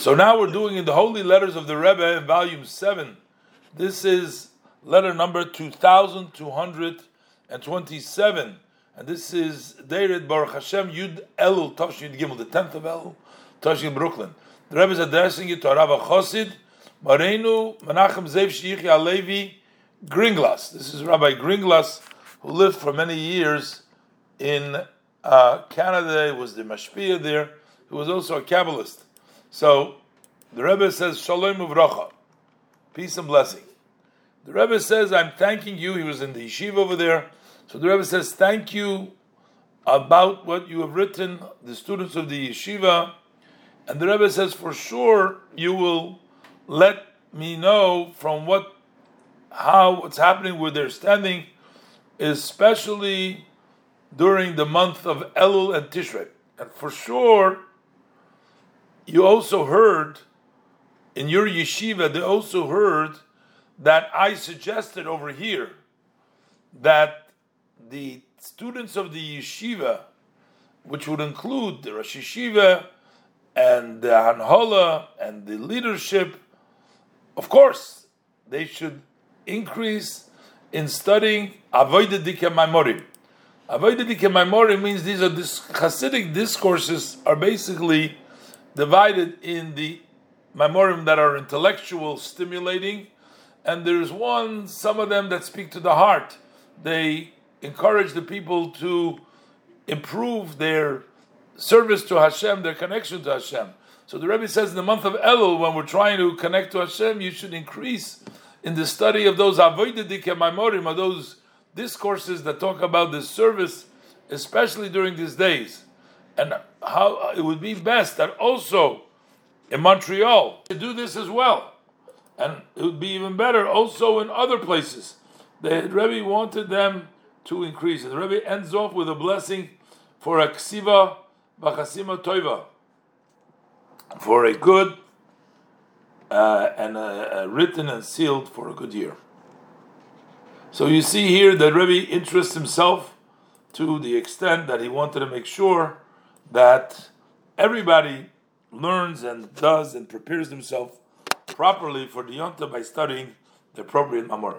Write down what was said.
So now we're doing in the Holy Letters of the Rebbe in volume 7. This is letter number 2227. And this is dated Baruch Hashem Yud Elul Tavshin Gimel, the 10th of Elul, Tavshin Brooklyn. The Rebbe is addressing it to Rav Chosid, Marenu Menachem Zev Shiich Alevi Greenglass. This is Rabbi Greenglass, who lived for many years in uh, Canada. He was the Mashpia there. He was also a Kabbalist. So the Rebbe says, Shalom Uvracha, peace and blessing. The Rebbe says, I'm thanking you. He was in the yeshiva over there. So the Rebbe says, Thank you about what you have written, the students of the yeshiva. And the Rebbe says, For sure, you will let me know from what, how, what's happening with their standing, especially during the month of Elul and Tishrei. And for sure, you also heard in your yeshiva, they also heard that I suggested over here that the students of the yeshiva, which would include the Rosh Yeshiva and the Hanhola and the leadership, of course, they should increase in studying Avodah Dike Maimorim. Avodah means these are this Hasidic discourses are basically divided in the memorim that are intellectual, stimulating, and there's one, some of them that speak to the heart. They encourage the people to improve their service to Hashem, their connection to Hashem. So the Rebbe says in the month of Elul, when we're trying to connect to Hashem, you should increase in the study of those avodah memorim, of those discourses that talk about the service, especially during these days and how it would be best that also in Montreal to do this as well, and it would be even better also in other places. The Rebbe wanted them to increase. And the Rebbe ends off with a blessing for a ksiva b'chasima toiva, for a good uh, and a, written and sealed for a good year. So you see here that Rebbe interests himself to the extent that he wanted to make sure that everybody learns and does and prepares himself properly for the yonta by studying the appropriate mamorim.